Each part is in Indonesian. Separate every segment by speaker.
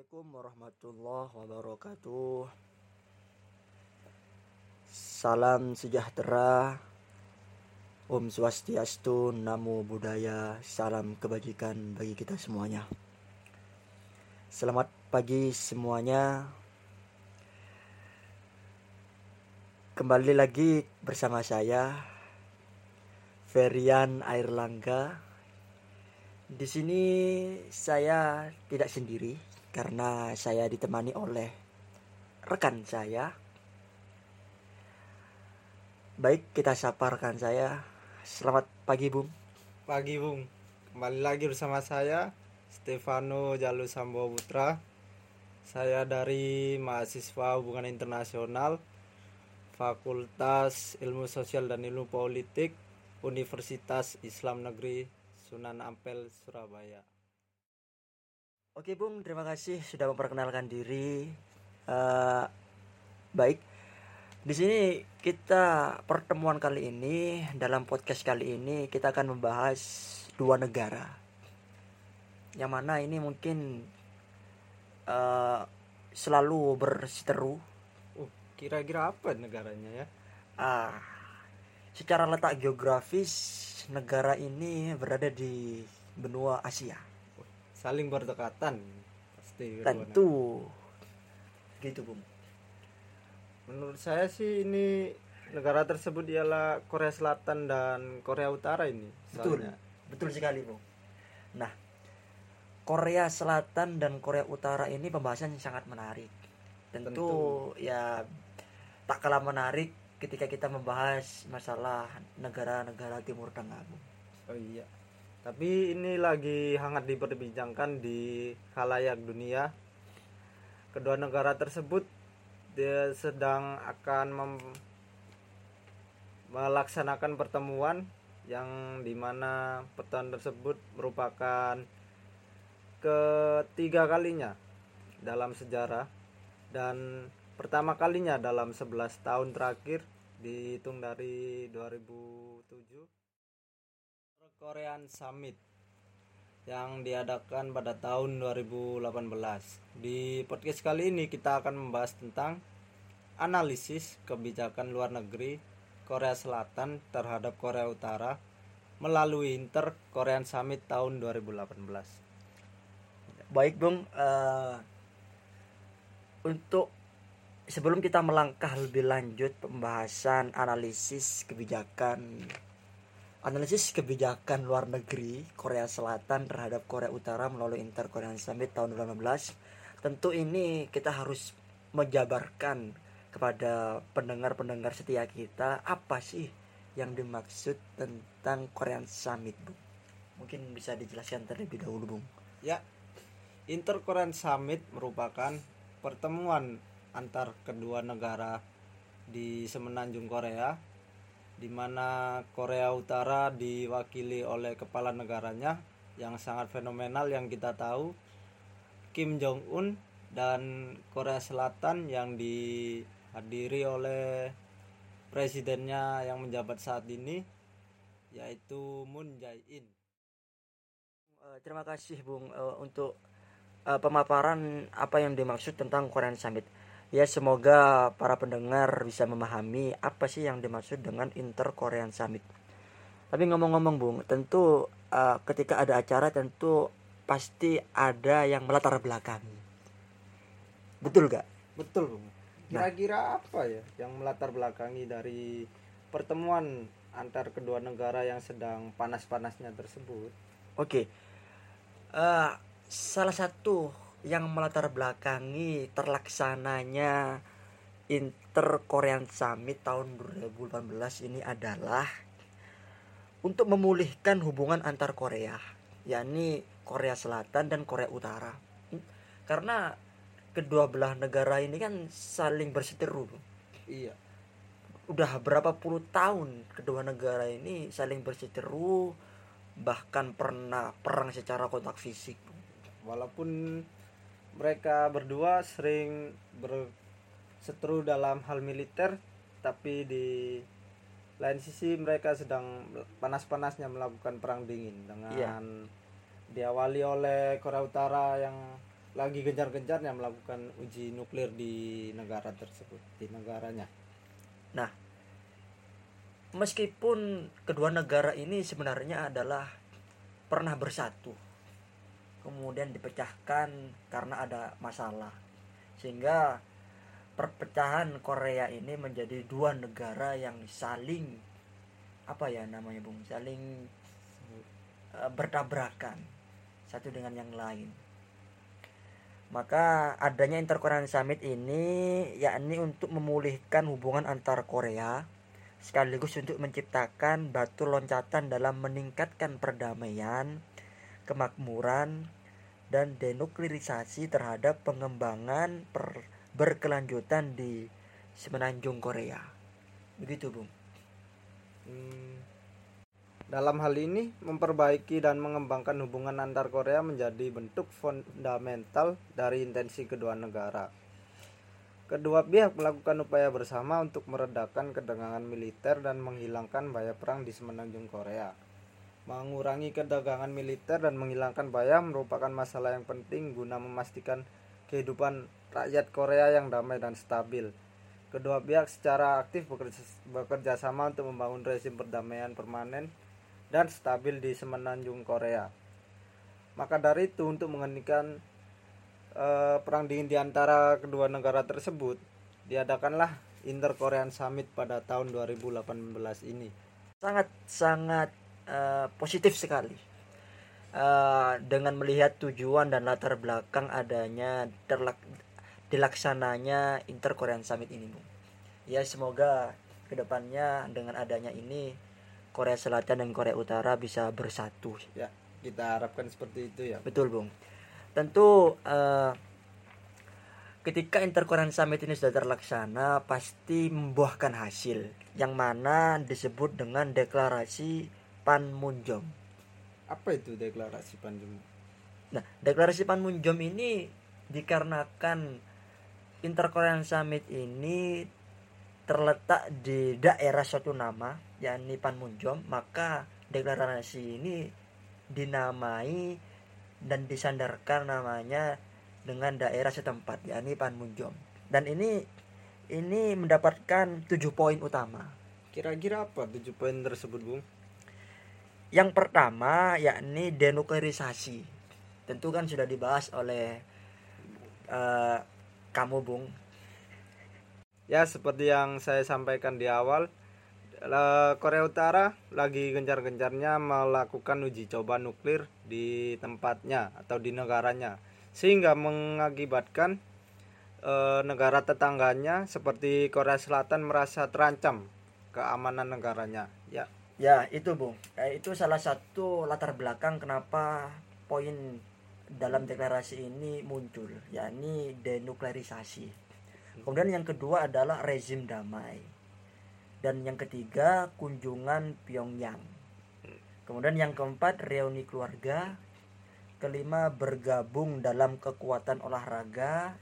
Speaker 1: Assalamualaikum warahmatullahi wabarakatuh. Salam sejahtera. Om Swastiastu, Namo Buddhaya, salam kebajikan bagi kita semuanya. Selamat pagi semuanya. Kembali lagi bersama saya Ferian Airlangga. Di sini saya tidak sendiri karena saya ditemani oleh rekan saya. Baik, kita sapa rekan saya. Selamat pagi, Bung.
Speaker 2: Pagi Bung, kembali lagi bersama saya Stefano Jalu Sambo Putra. Saya dari mahasiswa hubungan internasional Fakultas Ilmu Sosial dan Ilmu Politik Universitas Islam Negeri Sunan Ampel Surabaya.
Speaker 1: Oke, Bung, terima kasih sudah memperkenalkan diri. Eh, baik, di sini kita pertemuan kali ini dalam podcast kali ini kita akan membahas dua negara. Yang mana ini mungkin eh, selalu berseteru.
Speaker 2: Uh, kira-kira apa negaranya ya?
Speaker 1: Ah, secara letak geografis negara ini berada di benua Asia.
Speaker 2: Saling berdekatan pasti.
Speaker 1: Tentu, gitu, Bung.
Speaker 2: Menurut saya sih ini negara tersebut ialah Korea Selatan dan Korea Utara ini.
Speaker 1: Betul,
Speaker 2: soalnya.
Speaker 1: betul sekali, Bung. Nah, Korea Selatan dan Korea Utara ini pembahasan yang sangat menarik. Tentu,
Speaker 2: Tentu.
Speaker 1: ya tak kalah menarik ketika kita membahas masalah negara-negara Timur Tengah, Bung.
Speaker 2: Oh iya. Tapi ini lagi hangat diperbincangkan di khalayak dunia. Kedua negara tersebut dia sedang akan melaksanakan pertemuan yang di mana pertemuan tersebut merupakan ketiga kalinya dalam sejarah dan pertama kalinya dalam 11 tahun terakhir dihitung dari 2007 Korean Summit yang diadakan pada tahun 2018. Di podcast kali ini kita akan membahas tentang analisis kebijakan luar negeri Korea Selatan terhadap Korea Utara melalui Inter Korean Summit tahun 2018.
Speaker 1: Baik, Bung. Eh, untuk sebelum kita melangkah lebih lanjut pembahasan analisis kebijakan analisis kebijakan luar negeri Korea Selatan terhadap Korea Utara melalui Inter Korean Summit tahun 2018 tentu ini kita harus menjabarkan kepada pendengar-pendengar setia kita apa sih yang dimaksud tentang Korean Summit Bung mungkin bisa dijelaskan terlebih dahulu Bung.
Speaker 2: Ya, Inter Korean Summit merupakan pertemuan antar kedua negara di semenanjung Korea di mana Korea Utara diwakili oleh kepala negaranya yang sangat fenomenal yang kita tahu Kim Jong Un dan Korea Selatan yang dihadiri oleh presidennya yang menjabat saat ini yaitu Moon Jae-in.
Speaker 1: Eh, terima kasih Bung eh, untuk eh, pemaparan apa yang dimaksud tentang Korean Summit. Ya semoga para pendengar bisa memahami apa sih yang dimaksud dengan Inter Korean Summit. Tapi ngomong-ngomong Bung, tentu eh, ketika ada acara tentu pasti ada yang melatar belakangi. Betul gak?
Speaker 2: Betul, Bung. Kira-kira apa ya yang melatar belakangi dari pertemuan antar kedua negara yang sedang panas-panasnya tersebut?
Speaker 1: Oke. Eh, salah satu yang melatar belakangi terlaksananya Inter Korean Summit tahun 2018 ini adalah untuk memulihkan hubungan antar Korea, yakni Korea Selatan dan Korea Utara. Karena kedua belah negara ini kan saling berseteru.
Speaker 2: Iya.
Speaker 1: udah berapa puluh tahun kedua negara ini saling berseteru bahkan pernah perang secara kontak fisik
Speaker 2: Walaupun mereka berdua sering berseteru dalam hal militer, tapi di lain sisi mereka sedang panas-panasnya melakukan perang dingin dengan
Speaker 1: Iya.
Speaker 2: diawali oleh Korea Utara yang lagi gencar-gencarnya melakukan uji nuklir di negara tersebut di negaranya
Speaker 1: meskipun kedua negara ini sebenarnya adalah pernah bersatu kemudian dipecahkan karena ada masalah. Sehingga perpecahan Korea ini menjadi dua negara yang saling apa ya namanya Bung? Saling eh, bertabrakan satu dengan yang lain. Maka adanya Interkorean Summit ini yakni untuk memulihkan hubungan antar Korea sekaligus untuk menciptakan batu loncatan dalam meningkatkan perdamaian, kemakmuran, dan denuklirisasi terhadap pengembangan per- berkelanjutan di semenanjung Korea. Begitu, Bung.
Speaker 2: Hmm, dalam hal ini memperbaiki dan mengembangkan hubungan antar Korea menjadi bentuk fundamental dari intensi kedua negara Kedua pihak melakukan upaya bersama untuk meredakan ketegangan militer dan menghilangkan bahaya perang di semenanjung Korea. Mengurangi ketegangan militer dan menghilangkan bahaya merupakan masalah yang penting guna memastikan kehidupan rakyat Korea yang damai dan stabil. Kedua pihak secara aktif bekerja, bekerja sama untuk membangun rezim perdamaian permanen dan stabil di semenanjung Korea. Maka dari itu untuk menghentikan eh, perang dingin di antara kedua negara tersebut diadakanlah Inter Korean Summit pada tahun 2018 ini.
Speaker 1: Sangat sangat eh, positif sekali. Eh, dengan melihat tujuan dan latar belakang adanya terlak- dilaksananya Inter Korean Summit ini, Bung. Ya semoga ke depannya dengan adanya ini Korea Selatan dan Korea Utara bisa bersatu.
Speaker 2: Ya, kita harapkan seperti itu ya.
Speaker 1: Betul, Bung. Tentu eh, ketika Interkorean Summit ini sudah terlaksana pasti membuahkan hasil yang mana disebut dengan deklarasi Panmunjom.
Speaker 2: Apa itu deklarasi Panjum?
Speaker 1: Nah, deklarasi Panmunjom ini dikarenakan Interkorean Summit ini terletak di daerah suatu nama yakni Panmunjom, maka deklarasi ini dinamai dan disandarkan namanya dengan daerah setempat yakni Panmunjom. Dan ini ini mendapatkan tujuh poin utama.
Speaker 2: Kira-kira apa tujuh poin tersebut, Bung?
Speaker 1: Yang pertama yakni denuklerisasi. Tentu kan sudah dibahas oleh eh, kamu, Bung.
Speaker 2: Ya, seperti yang saya sampaikan di awal, eh, Korea Utara lagi gencar-gencarnya melakukan uji coba nuklir di tempatnya atau di negaranya, sehingga mengakibatkan eh, negara tetangganya seperti Korea Selatan merasa terancam keamanan negaranya. Ya,
Speaker 1: itu, Bung. Eh, itu salah satu latar belakang kenapa poin dalam deklarasi ini muncul, yakni denuklerisasi. Kemudian yang kedua adalah rezim damai. Dan yang ketiga, kunjungan Pyongyang. Kemudian yang keempat, reuni keluarga. Kelima, bergabung dalam kekuatan olahraga.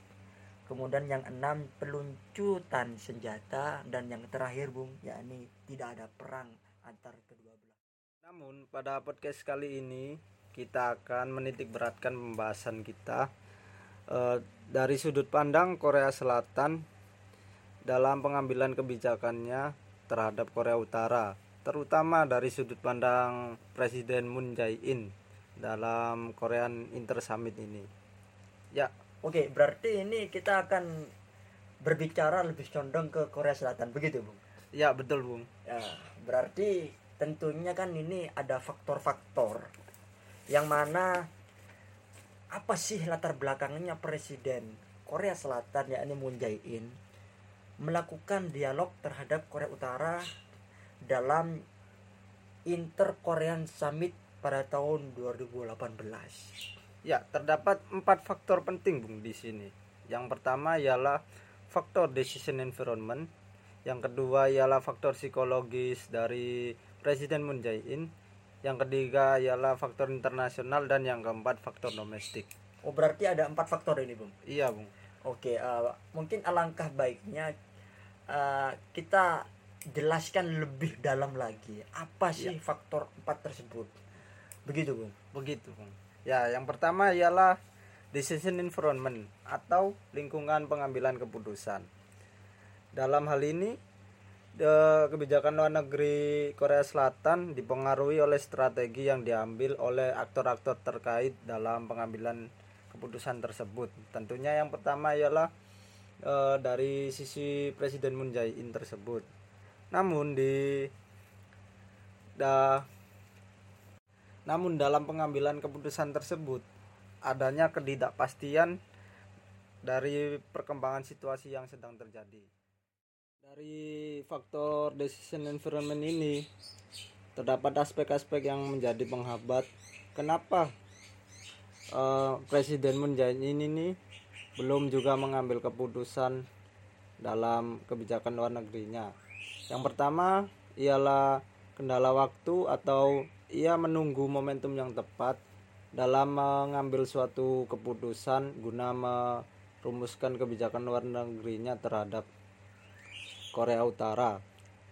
Speaker 1: Kemudian yang enam, peluncutan senjata. Dan yang terakhir, Bung, yakni tidak ada perang antar kedua belah.
Speaker 2: Namun pada podcast kali ini kita akan menitik beratkan pembahasan kita eh, dari sudut pandang Korea Selatan dalam pengambilan kebijakannya terhadap Korea Utara, terutama dari sudut pandang Presiden Moon Jae-in dalam Korean Inter Summit ini. Ya,
Speaker 1: Oke, berarti ini kita akan berbicara lebih condong ke Korea Selatan, begitu, Bung?
Speaker 2: ya betul Bung.
Speaker 1: Ya, berarti tentunya kan ini ada faktor-faktor yang mana apa sih latar belakangnya presiden Korea Selatan yakni Moon Jae-in melakukan dialog terhadap Korea Utara dalam Inter Korean Summit pada tahun 2018.
Speaker 2: Ya, terdapat empat faktor penting Bung di sini. Yang pertama ialah faktor decision environment, yang kedua ialah faktor psikologis dari Presiden Moon Jae-in, yang ketiga ialah faktor internasional dan yang keempat faktor domestik.
Speaker 1: Oh, berarti ada empat faktor ini, Bung.
Speaker 2: Iya, Bung.
Speaker 1: Oke, eh, mungkin alangkah baiknya eh, kita jelaskan lebih dalam lagi apa sih faktor empat tersebut. Begitu, Bung.
Speaker 2: Begitu, Bung. Ya, yang pertama ialah decision environment atau lingkungan pengambilan keputusan. Dalam hal ini kebijakan luar negeri Korea Selatan dipengaruhi oleh strategi yang diambil oleh aktor-aktor terkait dalam pengambilan keputusan tersebut. Tentunya yang pertama ialah e, dari sisi Presiden Moon Jae-in tersebut. Namun di da, namun dalam pengambilan keputusan tersebut adanya ketidakpastian dari perkembangan situasi yang sedang terjadi. Dari faktor decision environment ini terdapat aspek-aspek yang menjadi penghambat kenapa uh, Presiden Jae-in ini belum juga mengambil keputusan dalam kebijakan luar negerinya. Yang pertama ialah kendala waktu atau ia menunggu momentum yang tepat dalam mengambil suatu keputusan guna merumuskan kebijakan luar negerinya terhadap Korea Utara.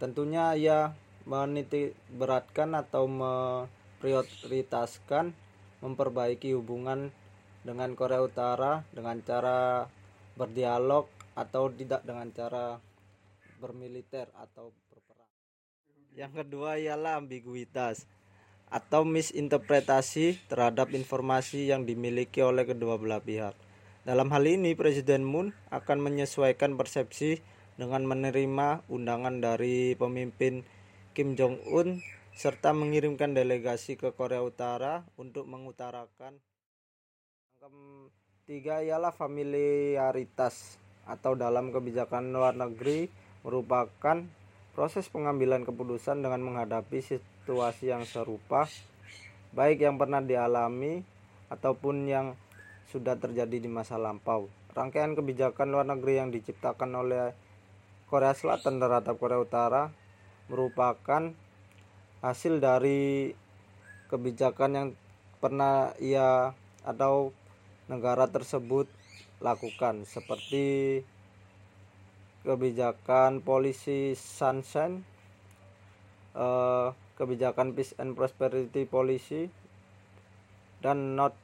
Speaker 2: Tentunya ia menitik beratkan atau memprioritaskan memperbaiki hubungan dengan Korea Utara dengan cara berdialog atau tidak dengan cara bermiliter atau berperang. Yang kedua ialah ambiguitas atau misinterpretasi terhadap informasi yang dimiliki oleh kedua belah pihak. Dalam hal ini, Presiden Moon akan menyesuaikan persepsi dengan menerima undangan dari pemimpin Kim Jong Un serta mengirimkan delegasi ke Korea Utara untuk mengutarakan tiga ialah familiaritas atau dalam kebijakan luar negeri merupakan proses pengambilan keputusan dengan menghadapi situasi yang serupa baik yang pernah dialami ataupun yang sudah terjadi di masa lampau. Rangkaian kebijakan luar negeri yang diciptakan oleh Korea Selatan terhadap Korea Utara merupakan hasil dari kebijakan yang pernah ia atau negara tersebut lakukan seperti kebijakan polisi sunshine eh, kebijakan peace and prosperity policy dan not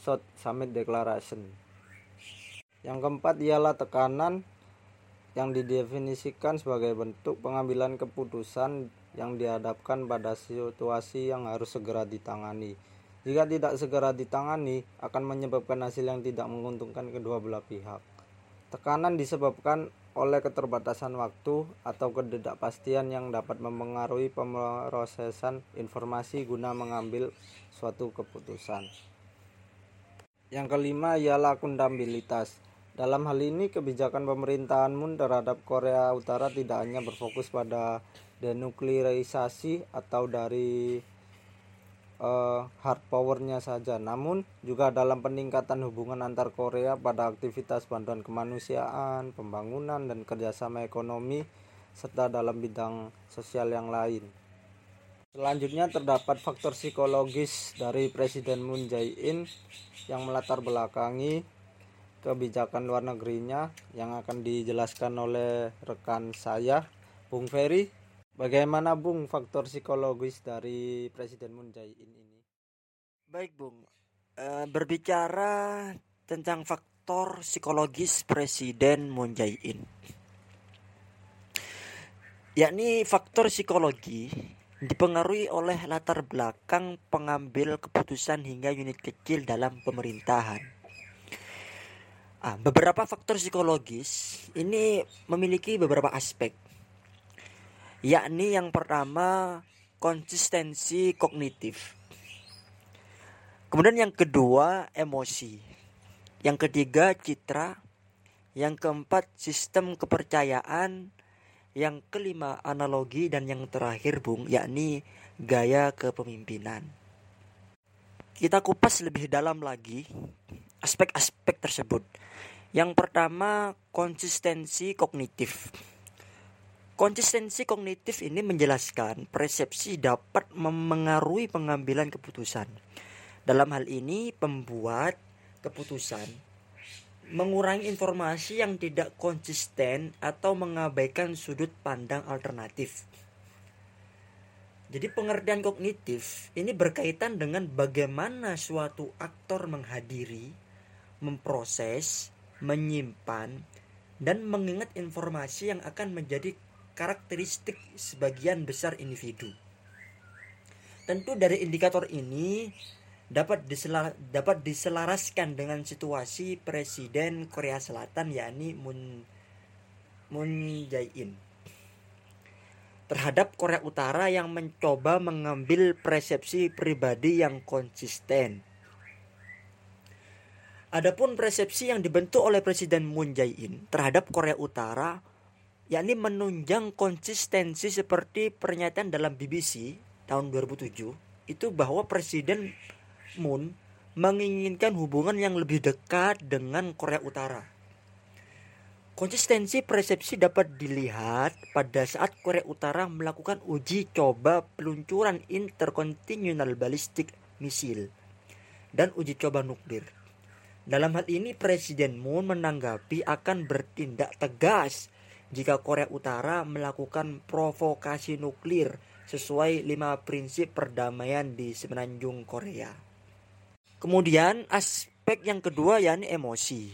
Speaker 2: South Summit Declaration. Yang keempat ialah tekanan yang didefinisikan sebagai bentuk pengambilan keputusan yang dihadapkan pada situasi yang harus segera ditangani. Jika tidak segera ditangani, akan menyebabkan hasil yang tidak menguntungkan kedua belah pihak. Tekanan disebabkan oleh keterbatasan waktu atau ketidakpastian yang dapat mempengaruhi pemrosesan informasi guna mengambil suatu keputusan. Yang kelima ialah akuntabilitas. Dalam hal ini, kebijakan pemerintahan Moon terhadap Korea Utara tidak hanya berfokus pada denuklirisasi atau dari uh, hard powernya saja, namun juga dalam peningkatan hubungan antar Korea pada aktivitas bantuan kemanusiaan, pembangunan, dan kerjasama ekonomi, serta dalam bidang sosial yang lain. Selanjutnya terdapat faktor psikologis dari Presiden Moon Jae-in yang melatar belakangi kebijakan luar negerinya yang akan dijelaskan oleh rekan saya Bung Ferry. Bagaimana Bung faktor psikologis dari Presiden Moon Jae-in ini?
Speaker 1: Baik Bung. E, berbicara tentang faktor psikologis Presiden Moon Jae-in. Yakni faktor psikologi dipengaruhi oleh latar belakang pengambil keputusan hingga unit kecil dalam pemerintahan Ah, beberapa faktor psikologis ini memiliki beberapa aspek. Yakni yang pertama konsistensi kognitif. Kemudian yang kedua emosi. Yang ketiga citra. Yang keempat sistem kepercayaan. Yang kelima analogi dan yang terakhir Bung yakni gaya kepemimpinan. Kita kupas lebih dalam lagi aspek-aspek tersebut. Yang pertama, konsistensi kognitif. Konsistensi kognitif ini menjelaskan persepsi dapat memengaruhi pengambilan keputusan. Dalam hal ini, pembuat keputusan mengurangi informasi yang tidak konsisten atau mengabaikan sudut pandang alternatif. Jadi pengertian kognitif ini berkaitan dengan bagaimana suatu aktor menghadiri, memproses, menyimpan, dan mengingat informasi yang akan menjadi karakteristik sebagian besar individu. Tentu dari indikator ini dapat diselar, dapat diselaraskan dengan situasi Presiden Korea Selatan yakni Moon Moon Jae-in terhadap Korea Utara yang mencoba mengambil persepsi pribadi yang konsisten. Adapun persepsi yang dibentuk oleh Presiden Moon Jae-in terhadap Korea Utara yakni menunjang konsistensi seperti pernyataan dalam BBC tahun 2007 itu bahwa Presiden Moon menginginkan hubungan yang lebih dekat dengan Korea Utara. Konsistensi persepsi dapat dilihat pada saat Korea Utara melakukan uji coba peluncuran interkontinental ballistic missile dan uji coba nuklir. Dalam hal ini Presiden Moon menanggapi akan bertindak tegas jika Korea Utara melakukan provokasi nuklir sesuai lima prinsip perdamaian di semenanjung Korea. Kemudian aspek yang kedua yakni emosi.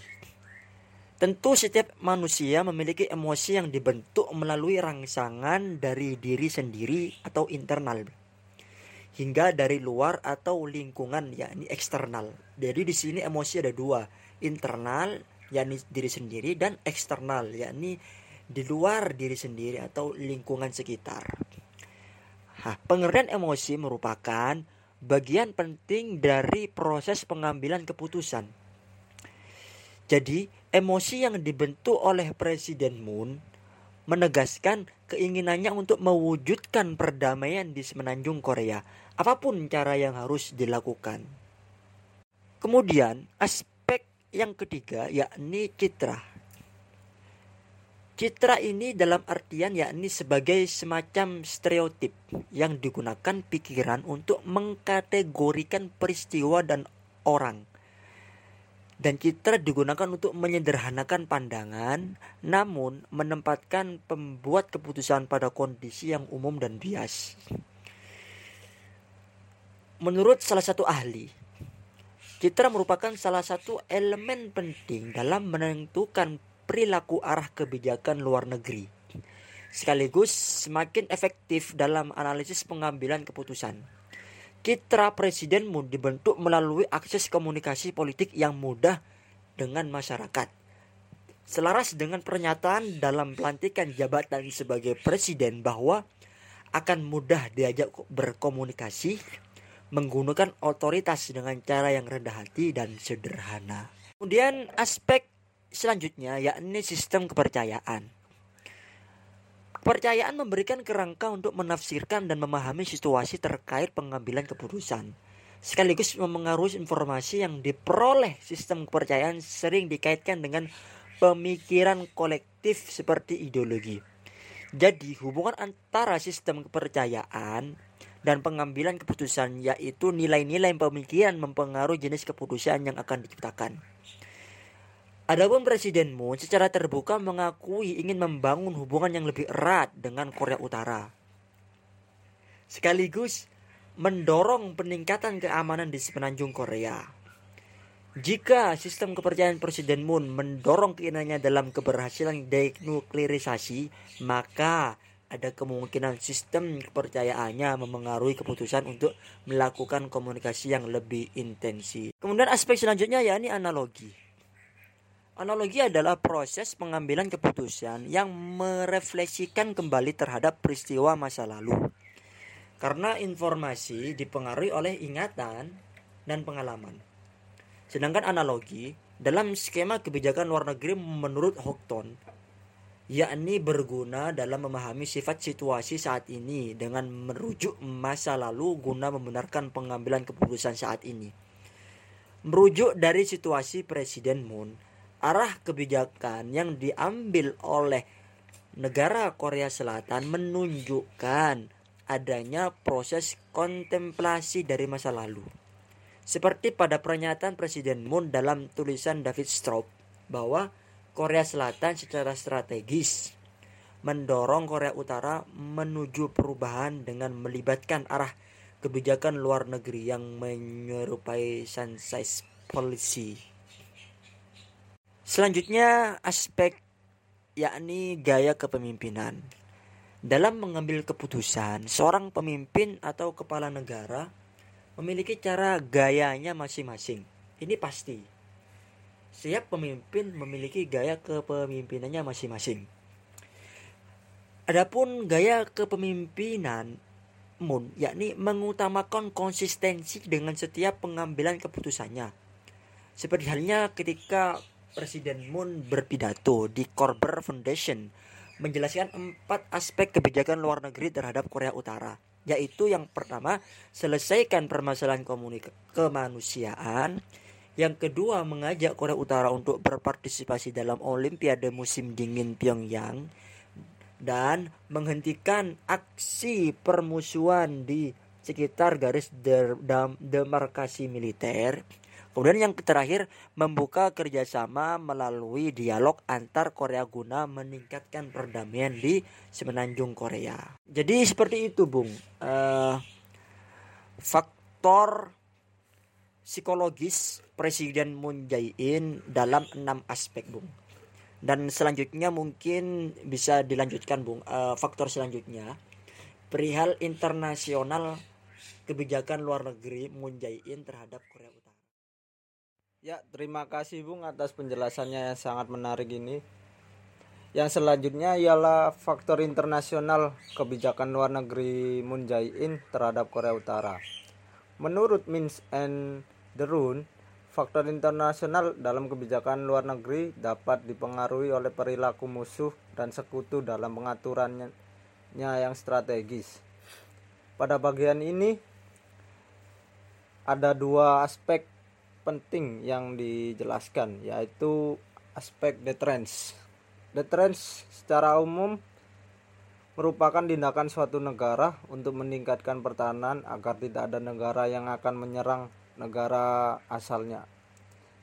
Speaker 1: Tentu setiap manusia memiliki emosi yang dibentuk melalui rangsangan dari diri sendiri atau internal hingga dari luar atau lingkungan yakni eksternal. Jadi di sini emosi ada dua, internal yakni diri sendiri dan eksternal yakni di luar diri sendiri atau lingkungan sekitar. Nah, pengertian emosi merupakan bagian penting dari proses pengambilan keputusan. Jadi, Emosi yang dibentuk oleh Presiden Moon menegaskan keinginannya untuk mewujudkan perdamaian di semenanjung Korea, apa pun cara yang harus dilakukan. Kemudian, aspek yang ketiga yakni citra. Citra ini dalam artian yakni sebagai semacam stereotip yang digunakan pikiran untuk mengkategorikan peristiwa dan orang dan citra digunakan untuk menyederhanakan pandangan namun menempatkan pembuat keputusan pada kondisi yang umum dan bias. Menurut salah satu ahli, citra merupakan salah satu elemen penting dalam menentukan perilaku arah kebijakan luar negeri. Sekaligus semakin efektif dalam analisis pengambilan keputusan. Citra presiden dibentuk melalui akses komunikasi politik yang mudah dengan masyarakat. Selaras dengan pernyataan dalam pelantikan jabatan sebagai presiden bahwa akan mudah diajak berkomunikasi menggunakan otoritas dengan cara yang rendah hati dan sederhana. Kemudian aspek selanjutnya yakni sistem kepercayaan. Kepercayaan memberikan kerangka untuk menafsirkan dan memahami situasi terkait pengambilan keputusan. Sekaligus memengaruhi informasi yang diperoleh sistem kepercayaan sering dikaitkan dengan pemikiran kolektif seperti ideologi. Jadi hubungan antara sistem kepercayaan dan pengambilan keputusan yaitu nilai-nilai pemikiran mempengaruhi jenis keputusan yang akan diciptakan. Adapun Presiden Moon secara terbuka mengakui ingin membangun hubungan yang lebih erat dengan Korea Utara. Sekaligus mendorong peningkatan keamanan di semenanjung Korea. Jika sistem kepercayaan Presiden Moon mendorong keinginannya dalam keberhasilan denuklirisasi, maka ada kemungkinan sistem kepercayaannya memengaruhi keputusan untuk melakukan komunikasi yang lebih intensif. Kemudian aspek selanjutnya yakni analogi. Analogi adalah proses pengambilan keputusan yang merefleksikan kembali terhadap peristiwa masa lalu. Karena informasi dipengaruhi oleh ingatan dan pengalaman. Sedangkan analogi dalam skema kebijakan luar negeri menurut Houghton yakni berguna dalam memahami sifat situasi saat ini dengan merujuk masa lalu guna membenarkan pengambilan keputusan saat ini. Merujuk dari situasi Presiden Moon arah kebijakan yang diambil oleh negara Korea Selatan menunjukkan adanya proses kontemplasi dari masa lalu. Seperti pada pernyataan Presiden Moon dalam tulisan David Straub bahwa Korea Selatan secara strategis mendorong Korea Utara menuju perubahan dengan melibatkan arah kebijakan luar negeri yang menyerupai sunset policy. Selanjutnya aspek yakni gaya kepemimpinan. Dalam mengambil keputusan, seorang pemimpin atau kepala negara memiliki cara gayanya masing-masing. Ini pasti. Setiap pemimpin memiliki gaya kepemimpinannya masing-masing. Adapun gaya kepemimpinan Moon yakni mengutamakan konsistensi dengan setiap pengambilan keputusannya. Seperti halnya ketika Presiden Moon berpidato di Korber Foundation menjelaskan empat aspek kebijakan luar negeri terhadap Korea Utara yaitu yang pertama selesaikan permasalahan kemanusiaan yang kedua mengajak Korea Utara untuk berpartisipasi dalam Olimpiade musim dingin Pyongyang dan menghentikan aksi permusuhan di sekitar garis demarkasi militer Kemudian yang terakhir membuka kerjasama melalui dialog antar Korea guna meningkatkan perdamaian di semenanjung Korea. Jadi seperti itu, Bung. Uh, faktor psikologis Presiden Moon Jae-in dalam enam aspek, Bung. Dan selanjutnya mungkin bisa dilanjutkan, Bung. Uh, faktor selanjutnya perihal internasional kebijakan luar negeri Moon Jae-in terhadap Korea Utara.
Speaker 2: Ya, terima kasih Bung atas penjelasannya yang sangat menarik ini. Yang selanjutnya ialah faktor internasional kebijakan luar negeri Moon Jae-in terhadap Korea Utara. Menurut Mins and Derun, faktor internasional dalam kebijakan luar negeri dapat dipengaruhi oleh perilaku musuh dan sekutu dalam pengaturannya yang strategis. Pada bagian ini ada dua aspek penting yang dijelaskan yaitu aspek deterrence. Deterrence secara umum merupakan tindakan suatu negara untuk meningkatkan pertahanan agar tidak ada negara yang akan menyerang negara asalnya.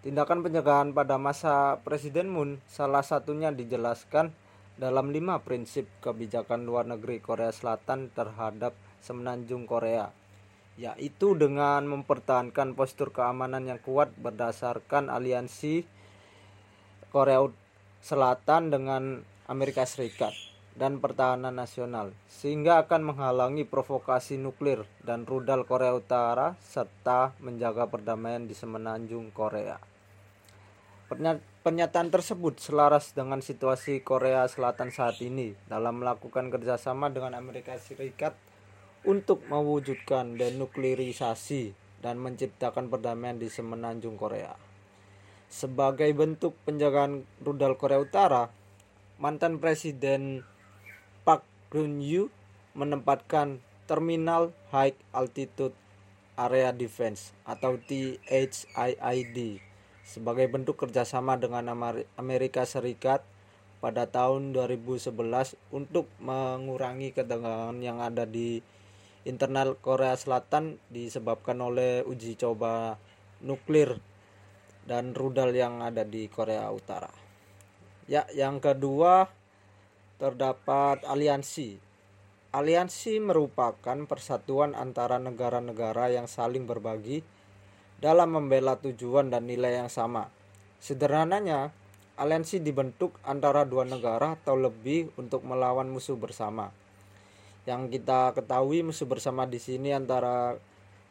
Speaker 2: Tindakan pencegahan pada masa Presiden Moon salah satunya dijelaskan dalam lima prinsip kebijakan luar negeri Korea Selatan terhadap semenanjung Korea yaitu dengan mempertahankan postur keamanan yang kuat berdasarkan aliansi Korea Selatan dengan Amerika Serikat dan pertahanan nasional sehingga akan menghalangi provokasi nuklir dan rudal Korea Utara serta menjaga perdamaian di semenanjung Korea. Pernyataan tersebut selaras dengan situasi Korea Selatan saat ini dalam melakukan kerjasama dengan Amerika Serikat untuk mewujudkan denuklirisasi dan menciptakan perdamaian di semenanjung Korea. Sebagai bentuk penjagaan rudal Korea Utara, mantan Presiden Geun-hye menempatkan Terminal High Altitude Area Defense atau THIAD sebagai bentuk kerjasama dengan Amerika Serikat pada tahun 2011 untuk mengurangi ketegangan yang ada di internal Korea Selatan disebabkan oleh uji coba nuklir dan rudal yang ada di Korea Utara. Ya, yang kedua terdapat aliansi. Aliansi merupakan persatuan antara negara-negara yang saling berbagi dalam membela tujuan dan nilai yang sama. Sederhananya, aliansi dibentuk antara dua negara atau lebih untuk melawan musuh bersama yang kita ketahui musuh bersama di sini antara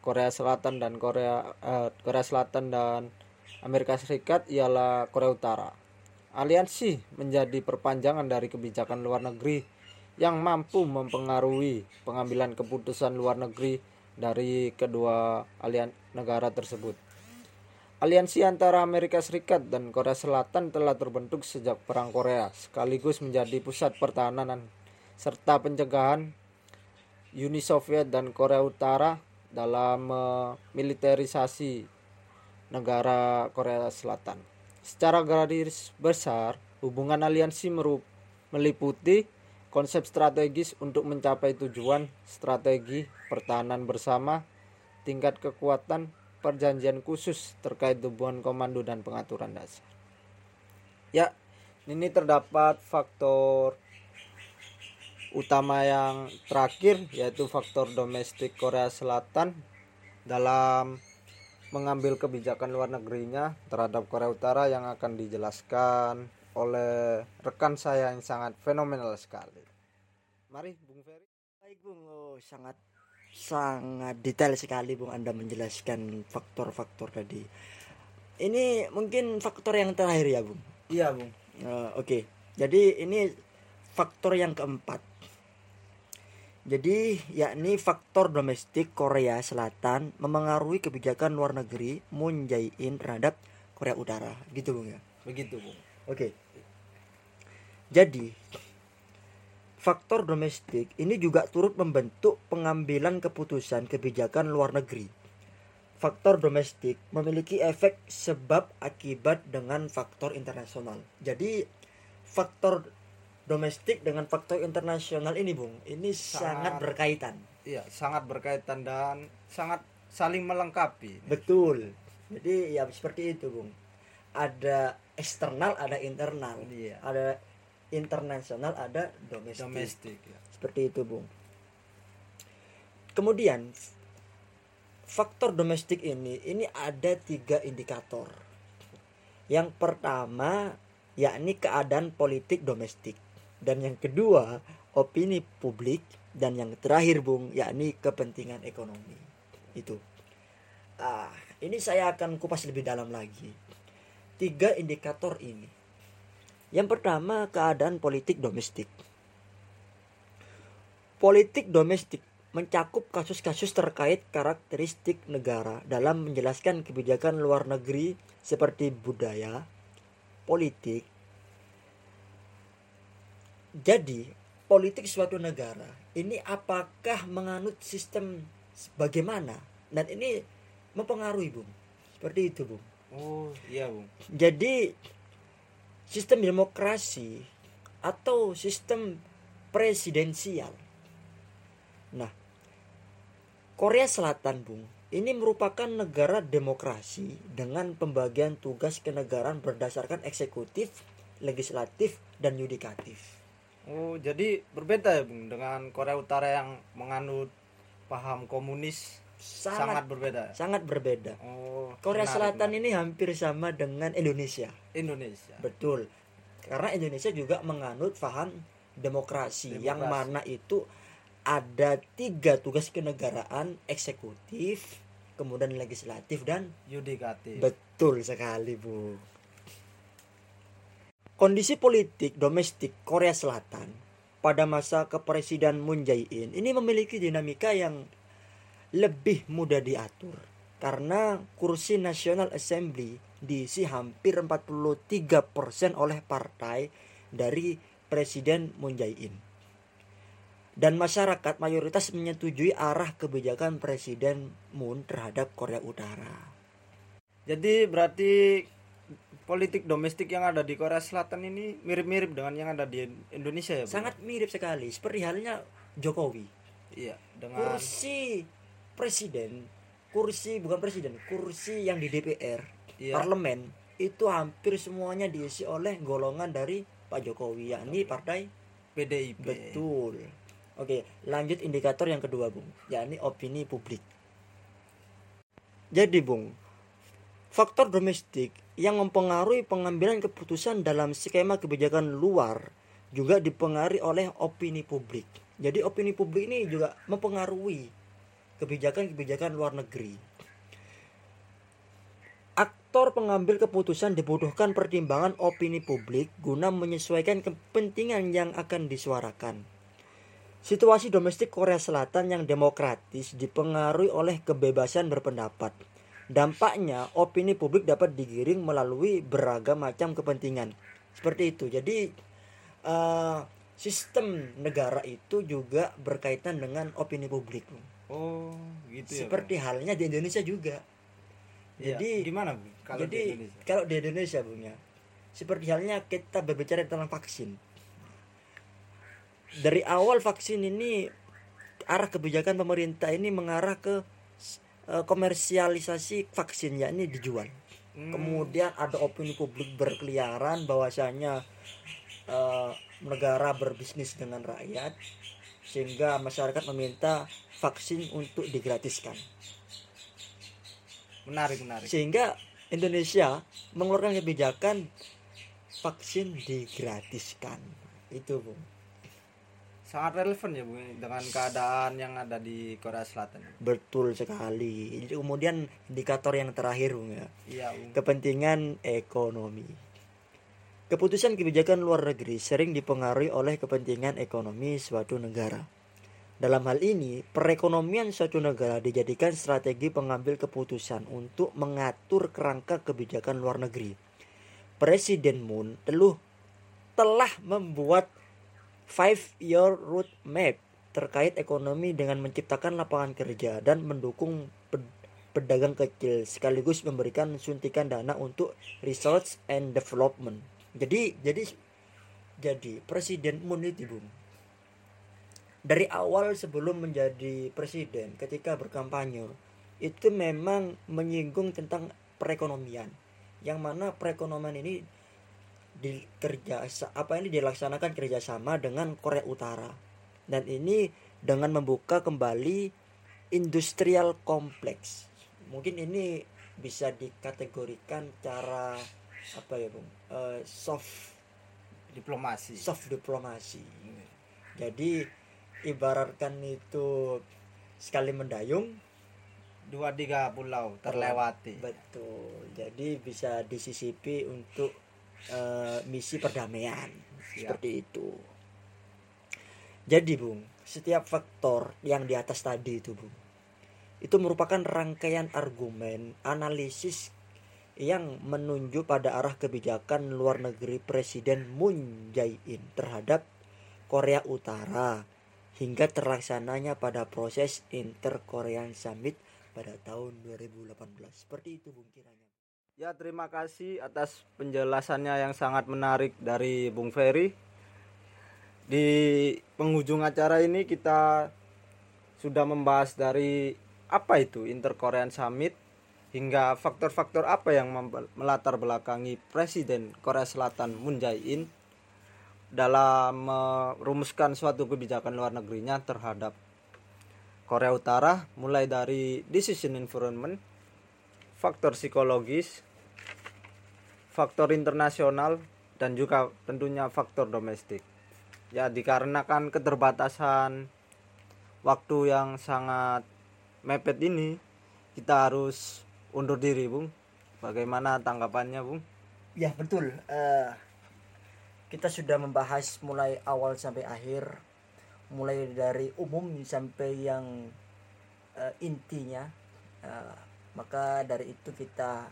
Speaker 2: Korea Selatan dan Korea eh, Korea Selatan dan Amerika Serikat ialah Korea Utara. Aliansi menjadi perpanjangan dari kebijakan luar negeri yang mampu mempengaruhi pengambilan keputusan luar negeri dari kedua alian negara tersebut. Aliansi antara Amerika Serikat dan Korea Selatan telah terbentuk sejak Perang Korea, sekaligus menjadi pusat pertahanan serta pencegahan Uni Soviet dan Korea Utara dalam militerisasi negara Korea Selatan. Secara garis besar, hubungan aliansi meliputi konsep strategis untuk mencapai tujuan strategi pertahanan bersama, tingkat kekuatan, perjanjian khusus terkait hubungan komando dan pengaturan dasar. Ya, ini terdapat faktor utama yang terakhir yaitu faktor domestik Korea Selatan dalam mengambil kebijakan luar negerinya terhadap Korea Utara yang akan dijelaskan oleh rekan saya yang sangat fenomenal sekali. Mari Bung Ferry.
Speaker 1: Baik Bung, oh, sangat sangat detail sekali Bung Anda menjelaskan faktor-faktor tadi. Ini mungkin faktor yang terakhir ya Bung.
Speaker 2: Iya Bung.
Speaker 1: Uh, Oke, jadi ini faktor yang keempat. Jadi yakni faktor domestik Korea Selatan memengaruhi kebijakan luar negeri Moon Jae-in terhadap Korea Utara, gitu Bung ya.
Speaker 2: Begitu Bung.
Speaker 1: Oke. Jadi faktor domestik ini juga turut membentuk pengambilan keputusan kebijakan luar negeri. Faktor domestik memiliki efek sebab akibat dengan faktor internasional. Jadi faktor domestik dengan faktor internasional ini, Bung, ini sangat,
Speaker 2: Sangat.
Speaker 1: berkaitan.
Speaker 2: Iya, sangat berkaitan dan sangat saling melengkapi.
Speaker 1: Betul. Jadi ya seperti itu, Bung. Ada eksternal, ada internal.
Speaker 2: Iya.
Speaker 1: Ada internasional, ada domestik.
Speaker 2: Domestik ya.
Speaker 1: Seperti itu, Bung. Kemudian faktor domestik ini ini ada tiga indikator. Yang pertama yakni keadaan politik domestik dan yang kedua opini publik dan yang terakhir, Bung, yakni kepentingan ekonomi. Itu. Ah, ini saya akan kupas lebih dalam lagi. Tiga indikator ini. Yang pertama keadaan politik domestik. Politik domestik mencakup kasus-kasus terkait karakteristik negara dalam menjelaskan kebijakan luar negeri seperti budaya, politik. Jadi, politik suatu negara ini apakah menganut sistem bagaimana? Dan ini mempengaruhi, Bung. Seperti itu, Bung.
Speaker 2: Oh, iya, Bung.
Speaker 1: Jadi sistem demokrasi atau sistem presidensial. Nah, Korea Selatan, Bung, ini merupakan negara demokrasi dengan pembagian tugas kenegaraan berdasarkan eksekutif, legislatif, dan yudikatif.
Speaker 2: Oh, jadi berbeda ya, Bung, dengan Korea Utara yang menganut paham komunis sangat,
Speaker 1: Sangat
Speaker 2: berbeda.
Speaker 1: sangat berbeda.
Speaker 2: Oh,
Speaker 1: Korea
Speaker 2: menarik,
Speaker 1: Selatan
Speaker 2: menarik.
Speaker 1: ini hampir sama dengan Indonesia.
Speaker 2: Indonesia.
Speaker 1: Betul. Karena Indonesia juga menganut paham demokrasi,
Speaker 2: Demokrasi.
Speaker 1: yang mana itu ada tiga tugas kenegaraan eksekutif, kemudian legislatif dan
Speaker 2: Yudikatif.
Speaker 1: betul sekali bu. Kondisi politik domestik Korea Selatan pada masa kepresiden Moon Jae-in ini memiliki dinamika yang lebih mudah diatur karena kursi National Assembly diisi hampir 43% oleh partai dari Presiden Moon Jae-in. Dan masyarakat mayoritas menyetujui arah kebijakan Presiden Moon terhadap Korea Utara.
Speaker 2: Jadi berarti politik domestik yang ada di Korea Selatan ini mirip-mirip dengan yang ada di Indonesia ya, Bung?
Speaker 1: Sangat mirip sekali, seperti halnya Jokowi.
Speaker 2: Iya, dengan
Speaker 1: Kursi presiden, kursi bukan presiden, kursi yang di DPR,
Speaker 2: Iya.
Speaker 1: parlemen itu hampir semuanya diisi oleh golongan dari Pak Jokowi, yakni partai
Speaker 2: PDIP.
Speaker 1: betul. Oke, lanjut indikator yang kedua, Bung, yakni opini publik. Jadi, Bung, faktor domestik yang mempengaruhi pengambilan keputusan dalam skema kebijakan luar juga dipengaruhi oleh opini publik. Jadi opini publik ini juga mempengaruhi kebijakan-kebijakan luar negeri. Aktor pengambil keputusan dibutuhkan pertimbangan opini publik guna menyesuaikan kepentingan yang akan disuarakan. Situasi domestik Korea Selatan yang demokratis dipengaruhi oleh kebebasan berpendapat. Dampaknya, opini publik dapat digiring melalui beragam macam kepentingan. Seperti itu. Jadi, eh, sistem negara itu juga berkaitan dengan opini publik.
Speaker 2: Oh, gitu ya.
Speaker 1: Seperti halnya di Indonesia juga.
Speaker 2: Iya,
Speaker 1: jadi-
Speaker 2: gimana, Bung? Kalau
Speaker 1: Jadi,
Speaker 2: di Indonesia?
Speaker 1: kalau di Indonesia, Bung ya, seperti halnya kita berbicara tentang vaksin. Dari awal vaksin ini arah kebijakan pemerintah ini mengarah ke eh, komersialisasi vaksin yakni dijual.
Speaker 2: Hmm,
Speaker 1: Kemudian ada opini publik berkeliaran bahwasanya eh, negara berbisnis dengan rakyat sehingga masyarakat meminta vaksin untuk digratiskan.
Speaker 2: Menarik menarik.
Speaker 1: Sehingga Indonesia mengeluarkan kebijakan vaksin digratiskan. Itu bung
Speaker 2: sangat relevan ya bu dengan keadaan yang ada di Korea Selatan.
Speaker 1: Betul sekali. Jadi kemudian indikator yang terakhir bung ya.
Speaker 2: Iya bu.
Speaker 1: Kepentingan ekonomi. Keputusan kebijakan luar negeri sering dipengaruhi oleh kepentingan ekonomi suatu negara. Dalam hal ini, perekonomian suatu negara dijadikan strategi pengambil keputusan untuk mengatur kerangka kebijakan luar negeri. Presiden Moon teluh telah membuat five year roadmap terkait ekonomi dengan menciptakan lapangan kerja dan mendukung pedagang kecil sekaligus memberikan suntikan dana untuk research and development. Jadi jadi jadi Presiden Moon itu Bung dari awal sebelum menjadi presiden ketika berkampanye itu memang menyinggung tentang perekonomian yang mana perekonomian ini dikerja apa ini dilaksanakan kerjasama dengan Korea Utara. Dan ini dengan membuka kembali industrial kompleks mungkin ini bisa dikategorikan cara apa ya bung? Uh, soft
Speaker 2: diplomasi.
Speaker 1: soft diplomasi. Jadi ibaratkan itu sekali mendayung.
Speaker 2: Dua tiga pulau terlewati.
Speaker 1: Betul. Jadi bisa disisipi untuk uh, misi perdamaian Siap. seperti itu jadi bung setiap faktor yang di atas tadi itu bung itu merupakan rangkaian argumen analisis yang menunjuk pada arah kebijakan luar negeri Presiden Moon Jae-in terhadap Korea Utara hingga terlaksananya pada proses Inter Korean Summit pada tahun 2018. Seperti itu Bung kiranya.
Speaker 2: Ya, terima kasih atas penjelasannya yang sangat menarik dari Bung Ferry. Di penghujung acara ini kita sudah membahas dari apa itu Inter Korean Summit hingga faktor-faktor apa yang melatar belakangi Presiden Korea Selatan Moon Jae-in dalam merumuskan suatu kebijakan luar negerinya terhadap Korea Utara mulai dari decision environment, faktor psikologis, faktor internasional dan juga tentunya faktor domestik. Ya dikarenakan keterbatasan waktu yang sangat mepet ini kita harus undur diri, Bung. Bagaimana tanggapannya, Bung?
Speaker 1: Ya, betul. Uh, kita sudah membahas mulai awal sampai akhir mulai dari umum sampai yang uh, intinya uh, maka dari itu kita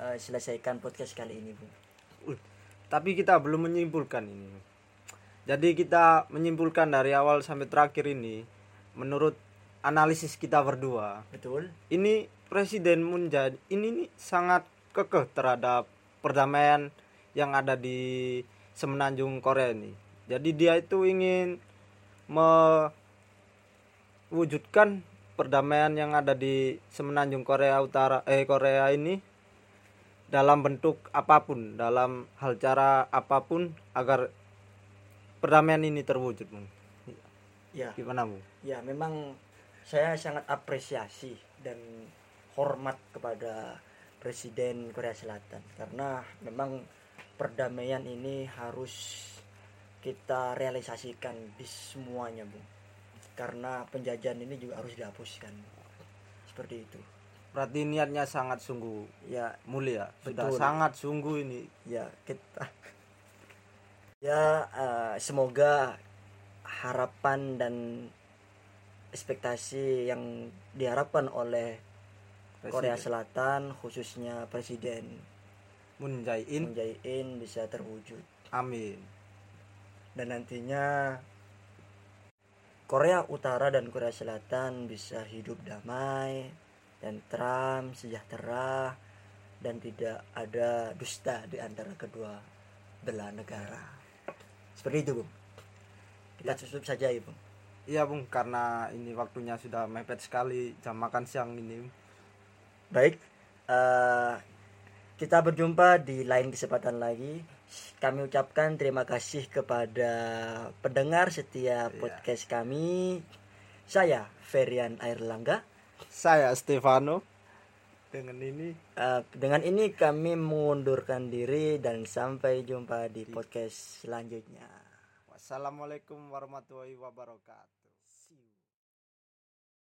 Speaker 1: uh, selesaikan podcast kali ini bu.
Speaker 2: Uh, tapi kita belum menyimpulkan ini. Jadi kita menyimpulkan dari awal sampai terakhir ini menurut analisis kita berdua
Speaker 1: betul.
Speaker 2: ini presiden menjadi ini nih sangat kekeh terhadap perdamaian yang ada di semenanjung Korea ini. Jadi dia itu ingin mewujudkan perdamaian yang ada di semenanjung Korea Utara eh Korea ini dalam bentuk apa pun, dalam hal cara apa pun agar perdamaian ini terwujud, Bung.
Speaker 1: Ya.
Speaker 2: Gimana, Bu?
Speaker 1: Ya, memang saya sangat apresiasi dan hormat kepada Presiden Korea Selatan karena memang perdamaian ini harus kita realisasikan di semuanya bu karena penjajahan ini juga harus dihapuskan seperti itu
Speaker 2: berarti niatnya sangat sungguh
Speaker 1: ya
Speaker 2: mulia sudah betul. sangat sungguh ini
Speaker 1: ya kita ya uh, semoga harapan dan ekspektasi yang diharapkan oleh Presiden. Korea Selatan khususnya Presiden
Speaker 2: Moon Jae-in
Speaker 1: Moon Jae-in bisa terwujud.
Speaker 2: Amin.
Speaker 1: Dan nantinya Korea Utara dan Korea Selatan bisa hidup damai dan tram, sejahtera dan tidak ada dusta di antara kedua belah negara. Seperti itu, Bung. Kita ya. tutup saja ya, Bung.
Speaker 2: Iya, Bung, karena ini waktunya sudah mepet sekali jam makan siang ini.
Speaker 1: Baik, uh, kita berjumpa di lain kesempatan lagi. kami ucapkan terima kasih kepada pendengar setiap
Speaker 2: Iya.
Speaker 1: podcast kami. Saya Ferian Airlangga.
Speaker 2: Saya Stefano. Dengan ini
Speaker 1: Eh, dengan ini kami mengundurkan diri dan sampai jumpa di podcast selanjutnya.
Speaker 2: wassalamualaikum warahmatullahi wabarakatuh.